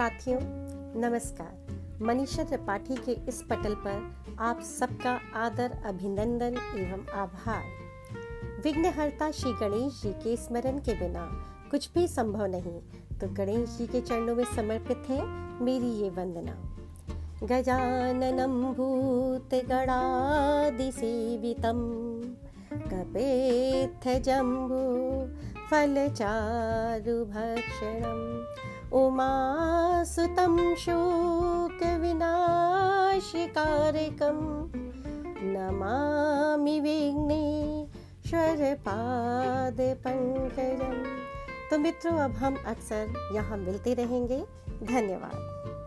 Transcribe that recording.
साथियों, नमस्कार। मनीषा त्रिपाठी के इस पटल पर आप सबका आदर, अभिनंदन एवं आभार। विघ्नहर्ता श्री गणेश जी के स्मरण के बिना कुछ भी संभव नहीं। तो गणेश जी के चरणों में समर्पित है मेरी ये वंदना। गजाननं भूतगणादिसेवितं कपेत्थजम्बू फलचारुभक्षणम् उमासुतं शोकविनाशकारकं नमामि विघ्नेश्वरपादपङ्कजम्। तो मित्रों अब हम अक्सर यहाँ मिलते रहेंगे। धन्यवाद।